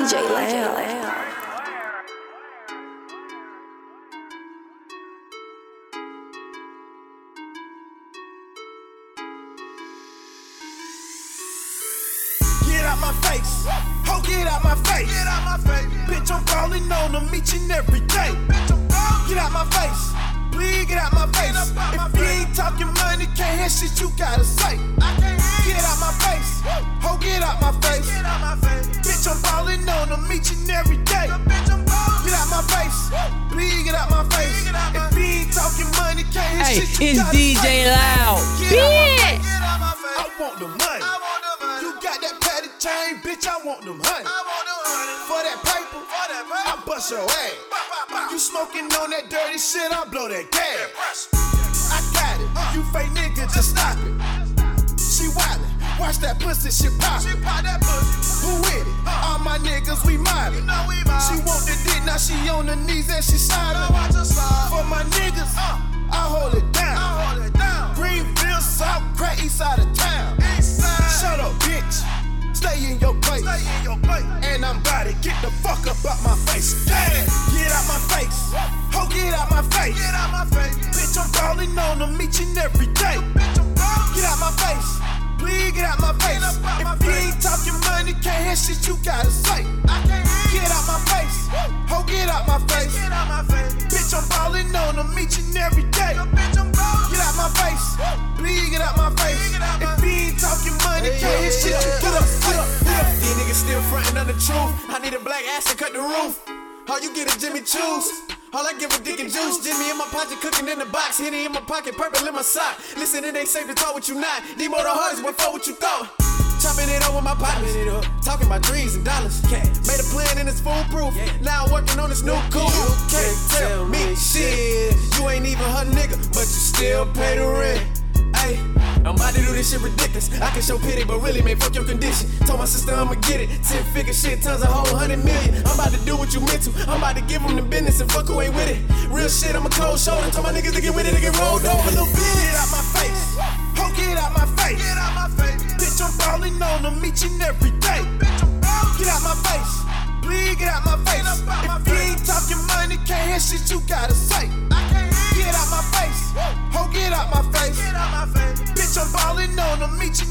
DJ Loud. Get out my face. Ho, get out my face. Get out my face. Bitch, I'm calling on them each and every day. Get out my face. Please get out my face. If you ain't talking money, can't hear shit you gotta say. Falling on them each and every day. Get out my face. Please get out my face. If you ain't talking money, can't hear Hey, shit you it's DJ say. Loud. Get out my Bitch. face. I want the money. You got that patty chain, bitch. I want them honey. For that paper, I bust your ass. You smoking on that dirty shit, I blow that gas. I got it. You fake nigga, just stop it. Watch that pussy shit pop. she pull that Who with it? All my niggas, we mobbin'. She want the dick, now she on her knees and she sobbing. For my niggas, uh. I hold it down. I hold it down. Greenville, South, crack east side of town. Shut up, bitch. Stay in your place. And I'm about to get the fuck up out my face. Damn, get out my face. Ho, get out my face. Bitch, I'm calling on them each and every day. Get out my face. Money, shit you gotta say. Get out my face. Ho, get out my face. Bitch, I'm falling on them each and every day. Get out my face. Please get out my face. If you ain't talking money, can't hear shit you gotta say. These niggas still frontin' on the truth. I need a black ass to cut the roof. All you get is Jimmy Choo's. All I give a dick and juice. Jimmy in my pocket, cooking in the box. Henny in my pocket, purple in my sock. Listen, it ain't safe to talk what you not. D. Moe the hardest, what for what you thought. My partners. Talking about dreams and dollars. Made a plan and it's foolproof. Now I'm working on this new cool. You can't tell me shit. You ain't even her nigga, but you still pay the rent. Ayy, I'm about to do this shit ridiculous. I can show pity, but really, man, fuck your condition. Told my sister I'ma get it. Ten figure shit, tons of whole hundred million. I'm about to do what you meant to. I'm about to give them the business and fuck who ain't with it. Real shit, I'm a cold shoulder. Told my niggas to get with it, to get rolled over. Little bitch. Get out my face. Ho, get out my face. Bitch, I'm falling on them each and every day. Get out my face. Please get out my face. If you ain't talking money, can't hear shit you gotta say. Get out my face. Ho, get out my face. Bitch, I'm falling on them each and